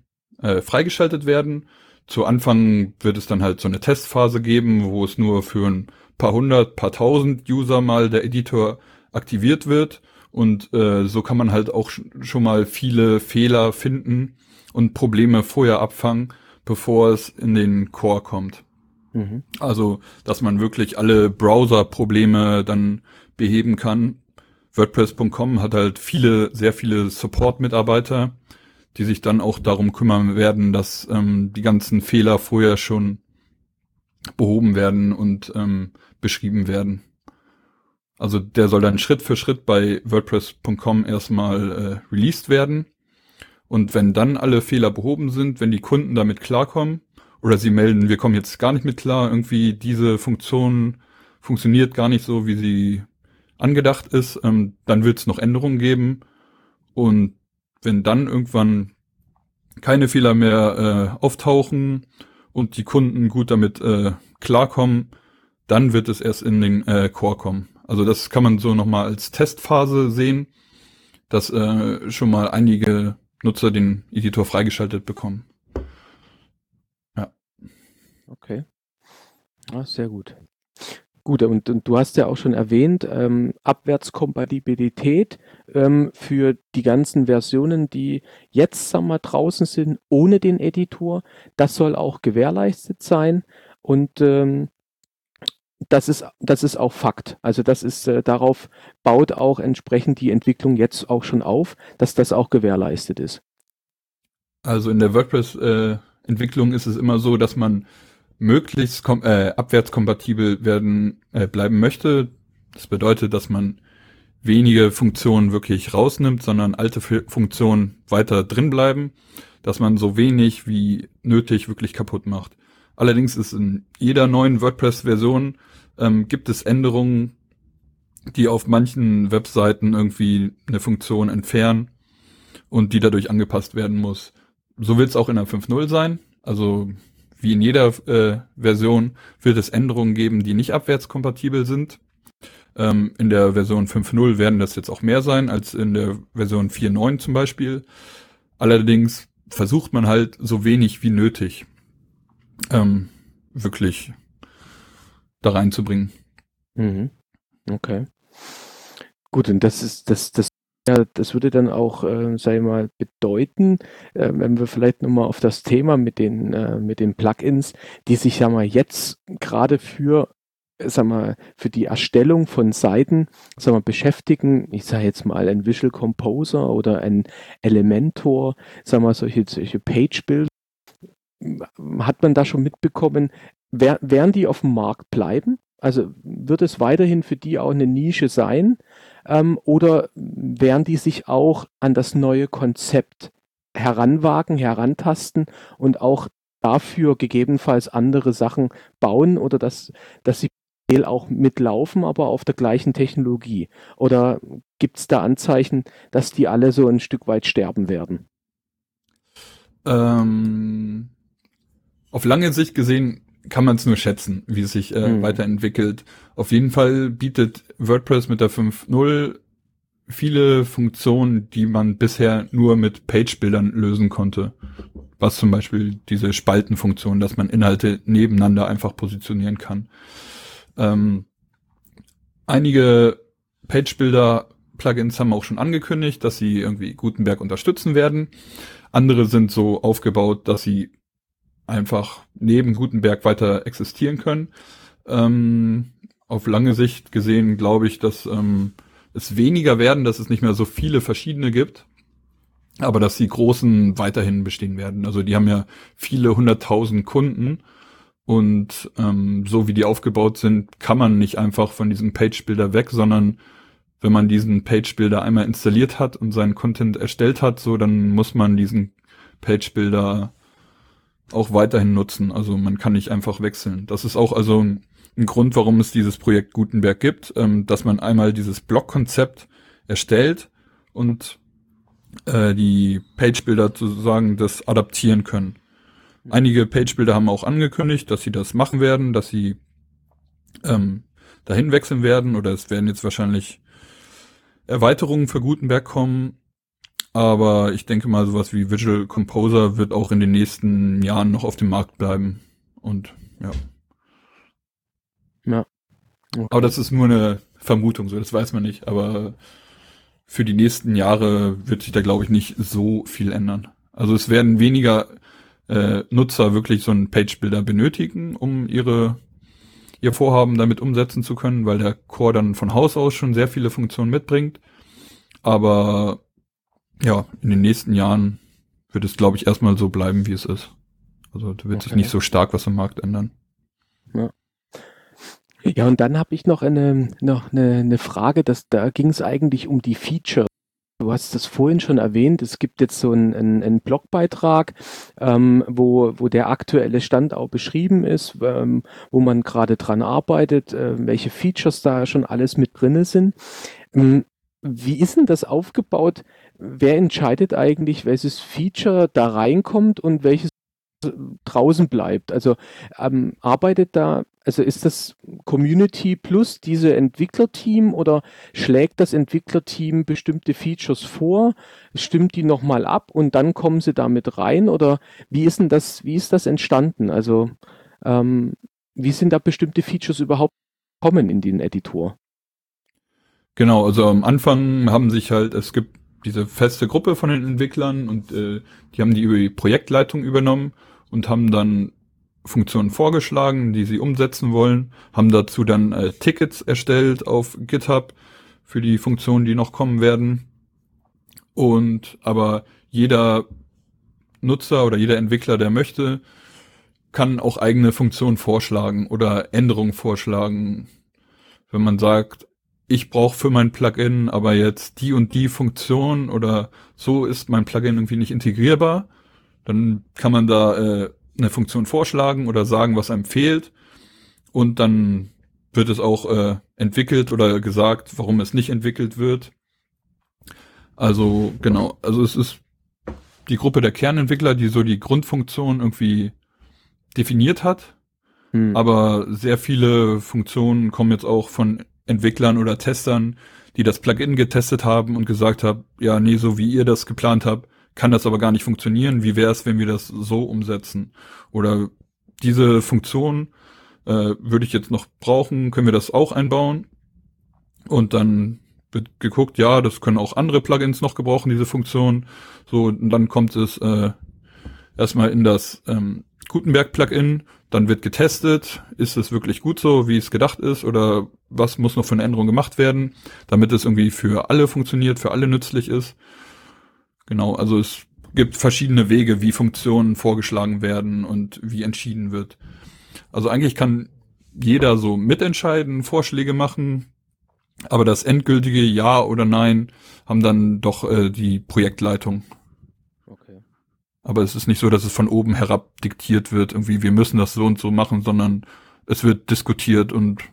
äh, freigeschaltet werden. Zu Anfang wird es dann halt so eine Testphase geben, wo es nur für ein paar hundert, paar tausend User mal der Editor aktiviert wird. Und äh, so kann man halt auch schon mal viele Fehler finden, und Probleme vorher abfangen, bevor es in den Core kommt. Mhm. Also, dass man wirklich alle Browser-Probleme dann beheben kann. WordPress.com hat halt viele, sehr viele Support-Mitarbeiter, die sich dann auch darum kümmern werden, dass ähm, die ganzen Fehler vorher schon behoben werden und ähm, beschrieben werden. Also der soll dann Schritt für Schritt bei WordPress.com erstmal äh, released werden. Und wenn dann alle Fehler behoben sind, wenn die Kunden damit klarkommen oder sie melden, wir kommen jetzt gar nicht mit klar, irgendwie diese Funktion funktioniert gar nicht so, wie sie angedacht ist, ähm, dann wird es noch Änderungen geben. Und wenn dann irgendwann keine Fehler mehr äh, auftauchen und die Kunden gut damit äh, klarkommen, dann wird es erst in den äh, Core kommen. Also das kann man so nochmal als Testphase sehen, dass äh, schon mal einige Nutzer den Editor freigeschaltet bekommen. Ja. Okay. Ah, sehr gut. Gut, und, und, du hast ja auch schon erwähnt, ähm, Abwärtskompatibilität ähm, für die ganzen Versionen, die jetzt sagen wir, draußen sind, ohne den Editor. Das soll auch gewährleistet sein. Und ähm, das ist, das ist auch Fakt. Also das ist, äh, darauf baut auch entsprechend die Entwicklung jetzt auch schon auf, dass das auch gewährleistet ist. Also in der WordPress-Entwicklung äh, ist es immer so, dass man möglichst kom äh, abwärtskompatibel werden äh, bleiben möchte. Das bedeutet, dass man wenige Funktionen wirklich rausnimmt, sondern alte F Funktionen weiter drin bleiben, dass man so wenig wie nötig wirklich kaputt macht. Allerdings ist in jeder neuen WordPress-Version ähm, gibt es Änderungen, die auf manchen Webseiten irgendwie eine Funktion entfernen und die dadurch angepasst werden muss. So wird es auch in der 5.0 sein. Also wie in jeder äh, Version wird es Änderungen geben, die nicht abwärtskompatibel sind. Ähm, in der Version 5.0 werden das jetzt auch mehr sein als in der Version 4.9 zum Beispiel. Allerdings versucht man halt so wenig wie nötig ähm, wirklich da reinzubringen. Mhm. Okay. Gut, und das ist das, das ja, das würde dann auch, äh, sag ich mal, bedeuten, äh, wenn wir vielleicht nochmal auf das Thema mit den, äh, mit den Plugins, die sich ja mal jetzt gerade für, sag mal, für die Erstellung von Seiten, sag mal, beschäftigen. Ich sage jetzt mal ein Visual Composer oder ein Elementor, sag mal, solche, solche Page-Builder. Hat man da schon mitbekommen, wer, werden die auf dem Markt bleiben? Also wird es weiterhin für die auch eine Nische sein? Ähm, oder werden die sich auch an das neue Konzept heranwagen, herantasten und auch dafür gegebenenfalls andere Sachen bauen oder dass, dass sie auch mitlaufen, aber auf der gleichen Technologie? Oder gibt es da Anzeichen, dass die alle so ein Stück weit sterben werden? Ähm, auf lange Sicht gesehen kann man es nur schätzen, wie es sich äh, mhm. weiterentwickelt. Auf jeden Fall bietet WordPress mit der 5.0 viele Funktionen, die man bisher nur mit Page-Bildern lösen konnte. Was zum Beispiel diese Spaltenfunktion, dass man Inhalte nebeneinander einfach positionieren kann. Ähm, einige Page-Builder-Plugins haben auch schon angekündigt, dass sie irgendwie Gutenberg unterstützen werden. Andere sind so aufgebaut, dass sie einfach neben Gutenberg weiter existieren können. Ähm, auf lange Sicht gesehen glaube ich, dass ähm, es weniger werden, dass es nicht mehr so viele verschiedene gibt, aber dass die großen weiterhin bestehen werden. Also die haben ja viele hunderttausend Kunden und ähm, so wie die aufgebaut sind, kann man nicht einfach von diesem Page-Builder weg, sondern wenn man diesen Page-Builder einmal installiert hat und seinen Content erstellt hat, so dann muss man diesen Page-Builder auch weiterhin nutzen. Also man kann nicht einfach wechseln. Das ist auch also ein, ein Grund, warum es dieses Projekt Gutenberg gibt, ähm, dass man einmal dieses Blockkonzept erstellt und äh, die Page-Builder sozusagen das adaptieren können. Einige Page-Builder haben auch angekündigt, dass sie das machen werden, dass sie ähm, dahin wechseln werden oder es werden jetzt wahrscheinlich Erweiterungen für Gutenberg kommen. Aber ich denke mal, sowas wie Visual Composer wird auch in den nächsten Jahren noch auf dem Markt bleiben. Und ja. Ja. Okay. Aber das ist nur eine Vermutung, so das weiß man nicht. Aber für die nächsten Jahre wird sich da, glaube ich, nicht so viel ändern. Also es werden weniger äh, Nutzer wirklich so einen Page-Builder benötigen, um ihre ihr Vorhaben damit umsetzen zu können, weil der Core dann von Haus aus schon sehr viele Funktionen mitbringt. Aber ja, in den nächsten Jahren wird es, glaube ich, erstmal so bleiben, wie es ist. Also da wird okay. sich nicht so stark was am Markt ändern. Ja. Ja, und dann habe ich noch eine, noch eine, eine Frage, dass, da ging es eigentlich um die Feature. Du hast das vorhin schon erwähnt, es gibt jetzt so einen, einen, einen Blogbeitrag, ähm, wo, wo der aktuelle Stand auch beschrieben ist, ähm, wo man gerade dran arbeitet, äh, welche Features da schon alles mit drinne sind. Ähm, wie ist denn das aufgebaut? Wer entscheidet eigentlich, welches Feature da reinkommt und welches draußen bleibt? Also ähm, arbeitet da, also ist das Community plus diese Entwicklerteam oder schlägt das Entwicklerteam bestimmte Features vor, stimmt die nochmal ab und dann kommen sie damit rein oder wie ist denn das, wie ist das entstanden? Also ähm, wie sind da bestimmte Features überhaupt kommen in den Editor? Genau, also am Anfang haben sich halt, es gibt diese feste Gruppe von den Entwicklern und äh, die haben die über die Projektleitung übernommen und haben dann Funktionen vorgeschlagen, die sie umsetzen wollen, haben dazu dann äh, Tickets erstellt auf GitHub für die Funktionen, die noch kommen werden. Und aber jeder Nutzer oder jeder Entwickler, der möchte, kann auch eigene Funktionen vorschlagen oder Änderungen vorschlagen. Wenn man sagt, ich brauche für mein Plugin aber jetzt die und die Funktion oder so ist mein Plugin irgendwie nicht integrierbar, dann kann man da äh, eine Funktion vorschlagen oder sagen, was einem fehlt und dann wird es auch äh, entwickelt oder gesagt, warum es nicht entwickelt wird. Also genau, also es ist die Gruppe der Kernentwickler, die so die Grundfunktion irgendwie definiert hat. Hm. Aber sehr viele Funktionen kommen jetzt auch von Entwicklern oder Testern, die das Plugin getestet haben und gesagt haben, ja, nee, so wie ihr das geplant habt, kann das aber gar nicht funktionieren. Wie wäre es, wenn wir das so umsetzen? Oder diese Funktion äh, würde ich jetzt noch brauchen, können wir das auch einbauen? Und dann wird geguckt, ja, das können auch andere Plugins noch gebrauchen, diese Funktion. So, und dann kommt es äh, erstmal in das ähm, Gutenberg-Plugin, dann wird getestet, ist es wirklich gut so, wie es gedacht ist, oder was muss noch für eine Änderung gemacht werden, damit es irgendwie für alle funktioniert, für alle nützlich ist. Genau, also es gibt verschiedene Wege, wie Funktionen vorgeschlagen werden und wie entschieden wird. Also eigentlich kann jeder so mitentscheiden, Vorschläge machen, aber das endgültige Ja oder Nein haben dann doch äh, die Projektleitung. Aber es ist nicht so, dass es von oben herab diktiert wird, irgendwie wir müssen das so und so machen, sondern es wird diskutiert und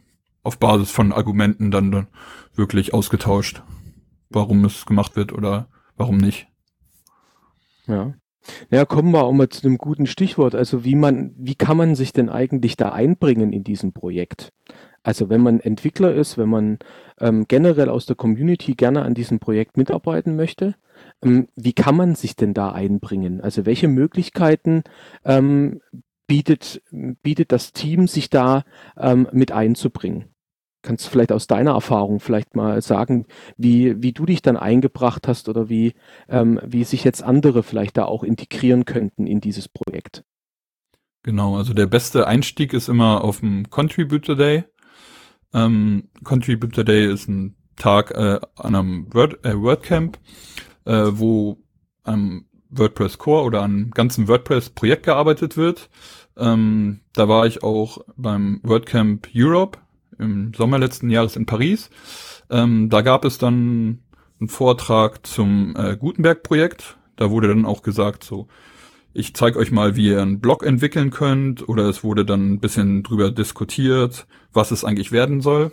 auf Basis von Argumenten dann, dann wirklich ausgetauscht, warum es gemacht wird oder warum nicht. Ja. Ja, kommen wir auch mal zu einem guten Stichwort. Also wie man, wie kann man sich denn eigentlich da einbringen in diesem Projekt? Also wenn man Entwickler ist, wenn man ähm, generell aus der Community gerne an diesem Projekt mitarbeiten möchte, ähm, wie kann man sich denn da einbringen? Also welche Möglichkeiten ähm, bietet, bietet das Team, sich da ähm, mit einzubringen? Kannst du vielleicht aus deiner Erfahrung vielleicht mal sagen, wie, wie du dich dann eingebracht hast oder wie, ähm, wie sich jetzt andere vielleicht da auch integrieren könnten in dieses Projekt? Genau, also der beste Einstieg ist immer auf dem Contributor Day. Ähm, Contributor Day ist ein Tag äh, an einem Word, äh, WordCamp, äh, wo am WordPress Core oder an ganzen WordPress-Projekt gearbeitet wird. Ähm, da war ich auch beim WordCamp Europe im Sommer letzten Jahres in Paris. Ähm, da gab es dann einen Vortrag zum äh, Gutenberg-Projekt. Da wurde dann auch gesagt, so, ich zeige euch mal, wie ihr einen Blog entwickeln könnt. Oder es wurde dann ein bisschen drüber diskutiert, was es eigentlich werden soll.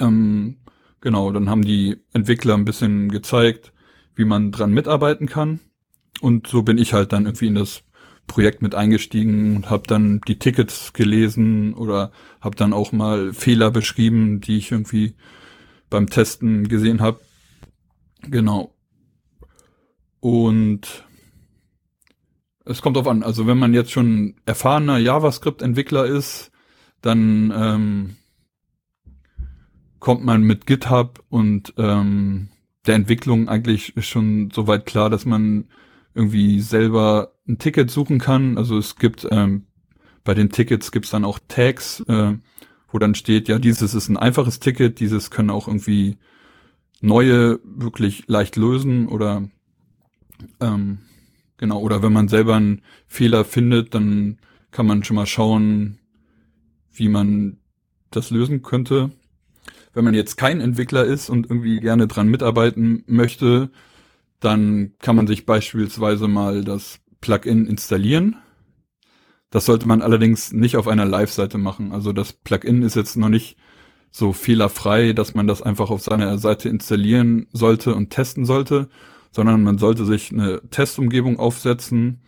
Ähm, genau, dann haben die Entwickler ein bisschen gezeigt, wie man dran mitarbeiten kann. Und so bin ich halt dann irgendwie in das Projekt mit eingestiegen und habe dann die Tickets gelesen oder habe dann auch mal Fehler beschrieben, die ich irgendwie beim Testen gesehen habe. Genau. Und es kommt auf an, also wenn man jetzt schon erfahrener JavaScript-Entwickler ist, dann ähm, kommt man mit GitHub und ähm, der Entwicklung eigentlich schon so weit klar, dass man irgendwie selber ein Ticket suchen kann. Also es gibt ähm, bei den Tickets gibt's dann auch Tags, äh, wo dann steht, ja, dieses ist ein einfaches Ticket, dieses können auch irgendwie neue wirklich leicht lösen oder ähm, genau, oder wenn man selber einen Fehler findet, dann kann man schon mal schauen, wie man das lösen könnte. Wenn man jetzt kein Entwickler ist und irgendwie gerne dran mitarbeiten möchte, dann kann man sich beispielsweise mal das Plugin installieren. Das sollte man allerdings nicht auf einer Live-Seite machen. Also das Plugin ist jetzt noch nicht so fehlerfrei, dass man das einfach auf seiner Seite installieren sollte und testen sollte, sondern man sollte sich eine Testumgebung aufsetzen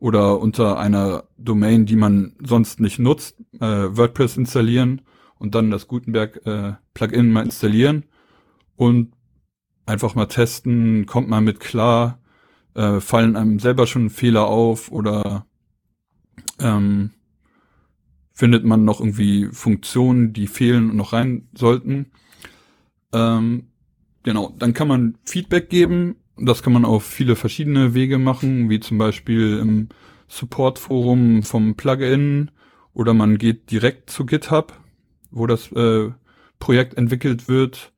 oder unter einer Domain, die man sonst nicht nutzt, äh, WordPress installieren und dann das Gutenberg äh, mal installieren und einfach mal testen, kommt man mit klar, äh, fallen einem selber schon Fehler auf oder ähm, findet man noch irgendwie Funktionen, die fehlen und noch rein sollten. Ähm, genau, dann kann man Feedback geben. Das kann man auf viele verschiedene Wege machen, wie zum Beispiel im Support-Forum vom Plugin oder man geht direkt zu GitHub, wo das äh, Projekt entwickelt wird.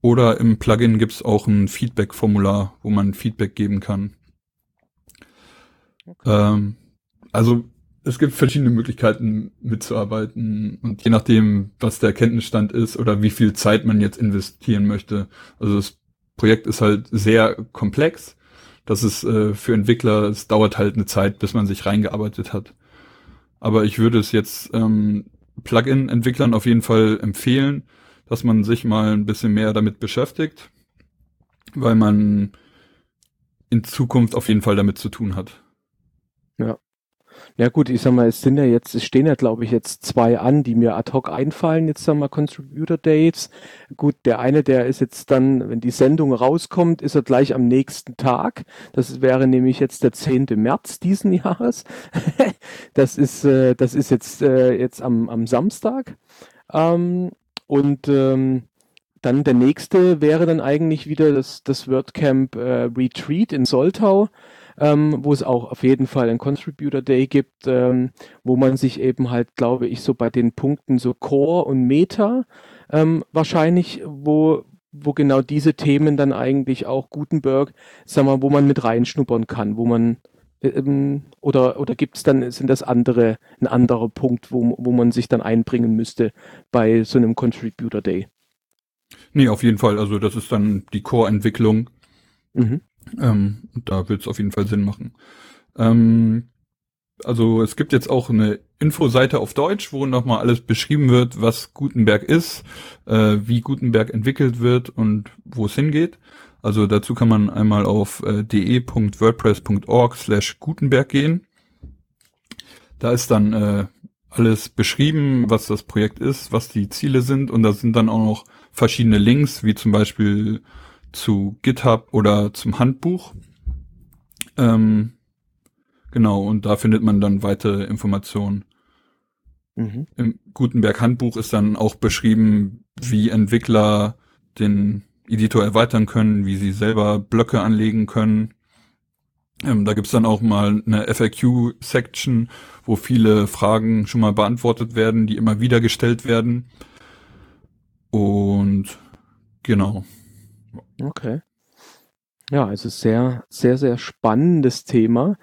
Oder im Plugin gibt's auch ein Feedback-Formular, wo man Feedback geben kann. Okay. Ähm, also es gibt verschiedene Möglichkeiten mitzuarbeiten und je nachdem, was der Kenntnisstand ist oder wie viel Zeit man jetzt investieren möchte. Also das Projekt ist halt sehr komplex. Das ist äh, für Entwickler, es dauert halt eine Zeit, bis man sich reingearbeitet hat. Aber ich würde es jetzt ähm, Plugin-Entwicklern auf jeden Fall empfehlen, dass man sich mal ein bisschen mehr damit beschäftigt, weil man in Zukunft auf jeden Fall damit zu tun hat. Ja, gut, ich sag mal, es sind ja jetzt, es stehen ja glaube ich jetzt zwei an, die mir ad hoc einfallen, jetzt sag mal Contributor Dates. Gut, der eine, der ist jetzt dann, wenn die Sendung rauskommt, ist er gleich am nächsten Tag. Das wäre nämlich jetzt der 10. März diesen Jahres. das ist, äh, das ist jetzt, äh, jetzt am, am Samstag. Ähm, und ähm, dann der nächste wäre dann eigentlich wieder das, das WordCamp äh, Retreat in Soltau ähm, wo es auch auf jeden Fall ein Contributor Day gibt, ähm, wo man sich eben halt, glaube ich, so bei den Punkten so Core und Meta ähm, wahrscheinlich, wo, wo genau diese Themen dann eigentlich auch Gutenberg, sag mal, wo man mit reinschnuppern kann, wo man ähm, oder oder gibt es dann sind das andere ein anderer Punkt, wo, wo man sich dann einbringen müsste bei so einem Contributor Day? Nee, auf jeden Fall. Also das ist dann die Core-Entwicklung. Mhm. Ähm, da wird es auf jeden Fall Sinn machen. Ähm, also es gibt jetzt auch eine Infoseite auf Deutsch, wo nochmal alles beschrieben wird, was Gutenberg ist, äh, wie Gutenberg entwickelt wird und wo es hingeht. Also dazu kann man einmal auf äh, de.wordpress.org slash Gutenberg gehen. Da ist dann äh, alles beschrieben, was das Projekt ist, was die Ziele sind und da sind dann auch noch verschiedene Links, wie zum Beispiel zu GitHub oder zum Handbuch. Ähm, genau, und da findet man dann weitere Informationen. Mhm. Im Gutenberg Handbuch ist dann auch beschrieben, wie Entwickler den Editor erweitern können, wie sie selber Blöcke anlegen können. Ähm, da gibt's dann auch mal eine FAQ-Section, wo viele Fragen schon mal beantwortet werden, die immer wieder gestellt werden. Und genau. Okay. Ja, also sehr, sehr, sehr spannendes Thema,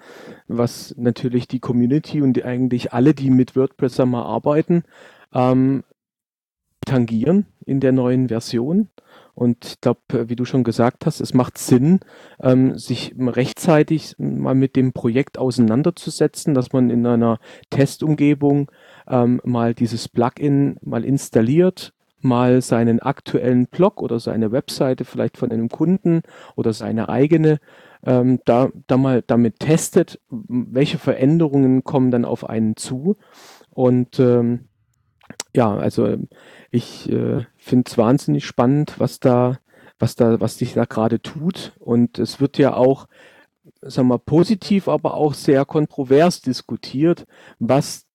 was natürlich die Community und die, eigentlich alle, die mit WordPress mal arbeiten, ähm, tangieren in der neuen Version. Und ich glaube, wie du schon gesagt hast, es macht Sinn, ähm, sich rechtzeitig mal mit dem Projekt auseinanderzusetzen, dass man in einer Testumgebung ähm, mal dieses Plugin mal installiert, mal seinen aktuellen Blog oder seine Webseite vielleicht von einem Kunden oder seine eigene ähm, da, da mal damit testet, welche Veränderungen kommen dann auf einen zu. Und ähm, ja, also ich äh, finde es wahnsinnig spannend, was da, was da, was sich da gerade tut. Und es wird ja auch, sagen wir, positiv, aber auch sehr kontrovers diskutiert, was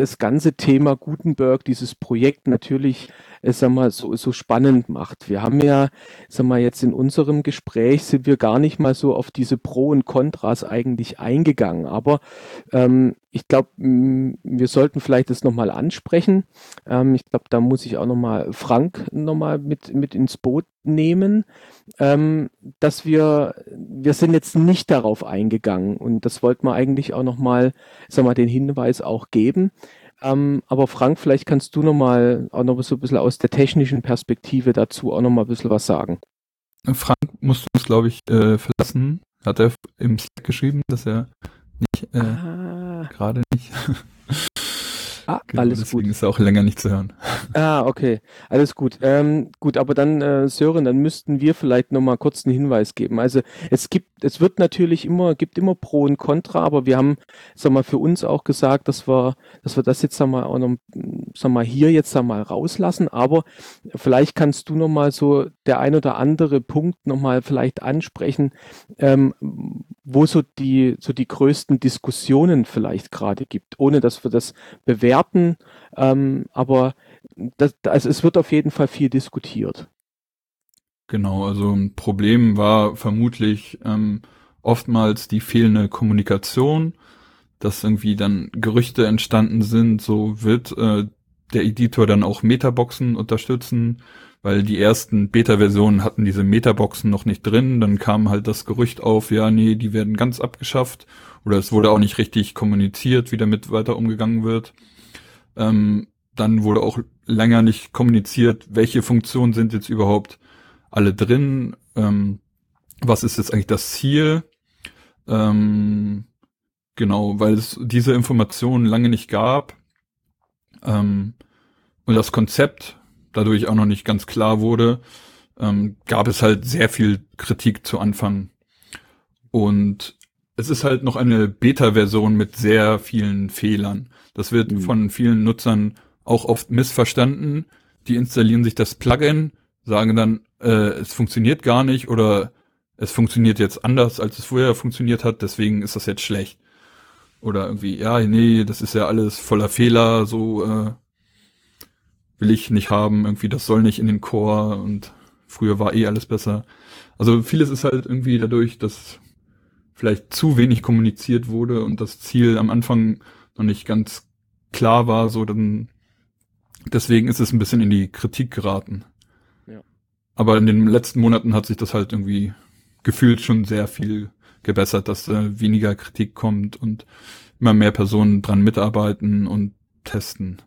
das ganze Thema Gutenberg, dieses Projekt natürlich, äh, sag mal, so, so spannend macht. Wir haben ja, sag mal, jetzt in unserem Gespräch sind wir gar nicht mal so auf diese Pro und Kontras eigentlich eingegangen. Aber ähm, ich glaube, wir sollten vielleicht das nochmal ansprechen. Ähm, ich glaube, da muss ich auch nochmal Frank nochmal mit, mit ins Boot nehmen, ähm, dass wir, wir sind jetzt nicht darauf eingegangen und das wollten wir eigentlich auch nochmal, sag mal, den Hinweis auch geben. Ähm, aber Frank, vielleicht kannst du nochmal auch noch so ein bisschen aus der technischen Perspektive dazu auch nochmal ein bisschen was sagen. Frank musste uns, glaube ich, äh, verlassen. Hat er im Slack geschrieben, dass er äh, ah. gerade nicht. Ah, genau, alles deswegen gut. ist auch länger nicht zu hören. Ah, okay. Alles gut. Ähm, gut, aber dann, äh, Sören, dann müssten wir vielleicht nochmal kurz einen Hinweis geben. Also es gibt, es wird natürlich immer, gibt immer Pro und Contra, aber wir haben, sag mal, für uns auch gesagt, dass wir, dass wir das jetzt sag mal auch noch, sag mal, hier jetzt sag mal rauslassen. Aber vielleicht kannst du nochmal so der ein oder andere Punkt nochmal vielleicht ansprechen, ähm, wo so die, so die größten Diskussionen vielleicht gerade gibt, ohne dass wir das bewerten. Ähm, aber das, also es wird auf jeden Fall viel diskutiert. Genau, also ein Problem war vermutlich ähm, oftmals die fehlende Kommunikation, dass irgendwie dann Gerüchte entstanden sind, so wird äh, der Editor dann auch Metaboxen unterstützen, weil die ersten Beta-Versionen hatten diese Metaboxen noch nicht drin, dann kam halt das Gerücht auf, ja, nee, die werden ganz abgeschafft oder es wurde auch nicht richtig kommuniziert, wie damit weiter umgegangen wird. Ähm, dann wurde auch länger nicht kommuniziert, welche Funktionen sind jetzt überhaupt alle drin, ähm, was ist jetzt eigentlich das Ziel. Ähm, genau, weil es diese Informationen lange nicht gab ähm, und das Konzept dadurch auch noch nicht ganz klar wurde, ähm, gab es halt sehr viel Kritik zu Anfang. Und es ist halt noch eine Beta-Version mit sehr vielen Fehlern. Das wird mhm. von vielen Nutzern auch oft missverstanden. Die installieren sich das Plugin, sagen dann, äh, es funktioniert gar nicht oder es funktioniert jetzt anders, als es vorher funktioniert hat, deswegen ist das jetzt schlecht. Oder irgendwie, ja, nee, das ist ja alles voller Fehler, so äh, will ich nicht haben, irgendwie, das soll nicht in den Core und früher war eh alles besser. Also vieles ist halt irgendwie dadurch, dass vielleicht zu wenig kommuniziert wurde und das Ziel am Anfang noch nicht ganz klar war, so dann deswegen ist es ein bisschen in die Kritik geraten. Ja. Aber in den letzten Monaten hat sich das halt irgendwie gefühlt schon sehr viel gebessert, dass äh, weniger Kritik kommt und immer mehr Personen dran mitarbeiten und testen.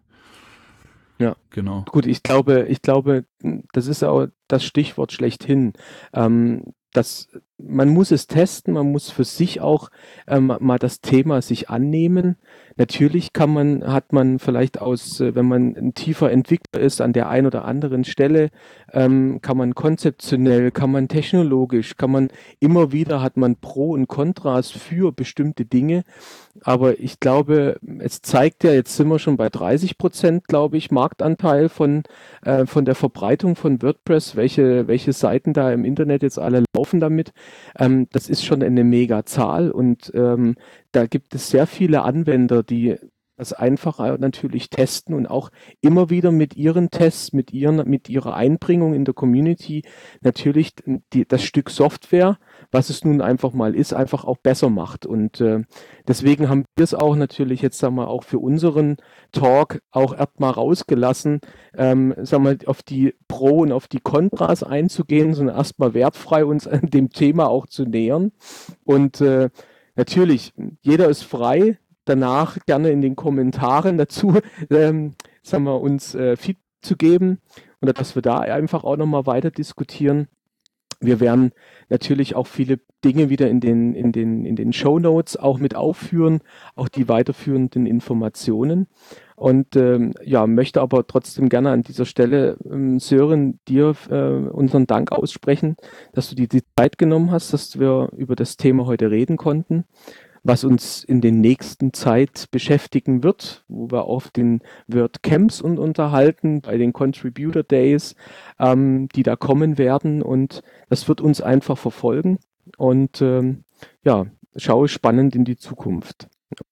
Ja, genau. Gut, ich glaube, ich glaube, das ist auch das Stichwort schlechthin. Ähm, das, man muss es testen, man muss für sich auch ähm, mal das Thema sich annehmen. Natürlich kann man, hat man vielleicht aus, äh, wenn man ein tiefer Entwickler ist, an der einen oder anderen Stelle, ähm, kann man konzeptionell, kann man technologisch, kann man immer wieder, hat man Pro und Kontras für bestimmte Dinge. Aber ich glaube, es zeigt ja, jetzt sind wir schon bei 30 Prozent, glaube ich, Marktanteil von, äh, von der Verbreitung von WordPress, welche, welche Seiten da im Internet jetzt alle laufen damit. Ähm, das ist schon eine mega Zahl und ähm, da gibt es sehr viele Anwender, die das einfach natürlich testen und auch immer wieder mit ihren Tests, mit ihren, mit ihrer Einbringung in der Community natürlich die, das Stück Software, was es nun einfach mal ist, einfach auch besser macht. Und äh, deswegen haben wir es auch natürlich jetzt sagen wir auch für unseren Talk auch erstmal rausgelassen, ähm, sagen wir auf die Pro und auf die Kontras einzugehen, sondern erstmal wertfrei uns an dem Thema auch zu nähern. Und äh, natürlich, jeder ist frei, danach gerne in den Kommentaren dazu, ähm, sagen wir, uns äh, Feedback zu geben oder dass wir da einfach auch nochmal weiter diskutieren. Wir werden natürlich auch viele Dinge wieder in den, in den, in den Show Notes auch mit aufführen, auch die weiterführenden Informationen. Und ähm, ja, möchte aber trotzdem gerne an dieser Stelle, ähm, Sören, dir äh, unseren Dank aussprechen, dass du dir die Zeit genommen hast, dass wir über das Thema heute reden konnten was uns in den nächsten Zeit beschäftigen wird, wo wir auf den WordCamps und unterhalten, bei den Contributor Days, ähm, die da kommen werden. Und das wird uns einfach verfolgen. Und ähm, ja, schaue spannend in die Zukunft.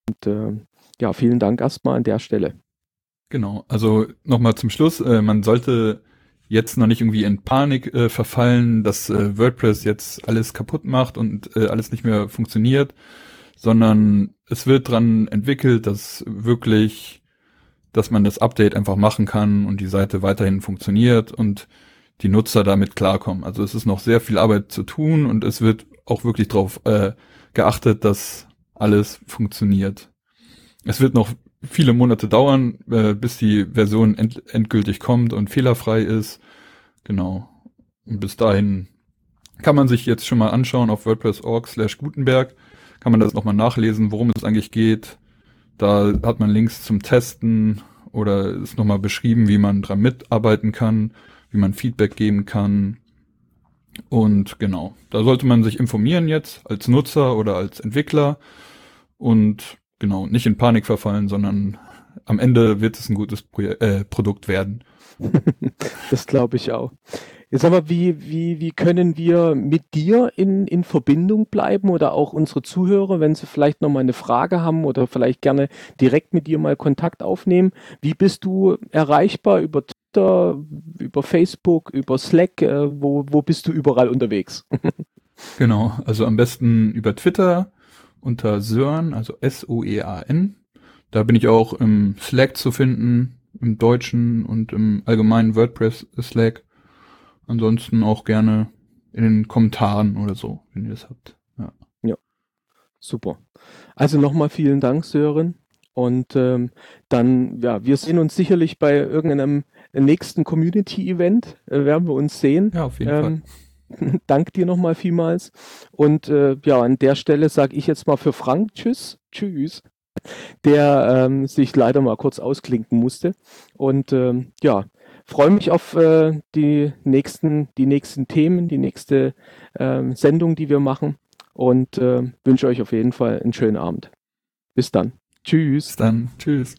Und äh, ja, vielen Dank erstmal an der Stelle. Genau, also nochmal zum Schluss, äh, man sollte jetzt noch nicht irgendwie in Panik äh, verfallen, dass äh, WordPress jetzt alles kaputt macht und äh, alles nicht mehr funktioniert, sondern es wird dran entwickelt, dass wirklich, dass man das Update einfach machen kann und die Seite weiterhin funktioniert und die Nutzer damit klarkommen. Also es ist noch sehr viel Arbeit zu tun und es wird auch wirklich darauf äh, geachtet, dass alles funktioniert. Es wird noch viele Monate dauern, äh, bis die Version end endgültig kommt und fehlerfrei ist. Genau. Und bis dahin kann man sich jetzt schon mal anschauen auf WordPress.org slash Gutenberg kann man das nochmal nachlesen, worum es eigentlich geht. Da hat man Links zum Testen oder ist nochmal beschrieben, wie man dran mitarbeiten kann, wie man Feedback geben kann. Und genau, da sollte man sich informieren jetzt als Nutzer oder als Entwickler und genau, nicht in Panik verfallen, sondern am Ende wird es ein gutes Pro äh, Produkt werden. das glaube ich auch. Jetzt aber, wie, wie, wie können wir mit dir in, in Verbindung bleiben oder auch unsere Zuhörer, wenn sie vielleicht nochmal eine Frage haben oder vielleicht gerne direkt mit dir mal Kontakt aufnehmen? Wie bist du erreichbar über Twitter, über Facebook, über Slack? Äh, wo, wo bist du überall unterwegs? Genau, also am besten über Twitter unter Sören, also S-O-E-A-N. Da bin ich auch im Slack zu finden, im Deutschen und im allgemeinen WordPress Slack. Ansonsten auch gerne in den Kommentaren oder so, wenn ihr das habt. Ja. ja. Super. Also nochmal vielen Dank, Sören. Und ähm, dann, ja, wir sehen uns sicherlich bei irgendeinem nächsten Community-Event, äh, werden wir uns sehen. Ja, auf jeden ähm, Fall. Dank dir nochmal vielmals. Und äh, ja, an der Stelle sage ich jetzt mal für Frank Tschüss. Tschüss. Der ähm, sich leider mal kurz ausklinken musste. Und ähm, ja, freue mich auf äh, die, nächsten, die nächsten Themen, die nächste äh, Sendung, die wir machen. Und äh, wünsche euch auf jeden Fall einen schönen Abend. Bis dann. Tschüss. Bis dann. Tschüss.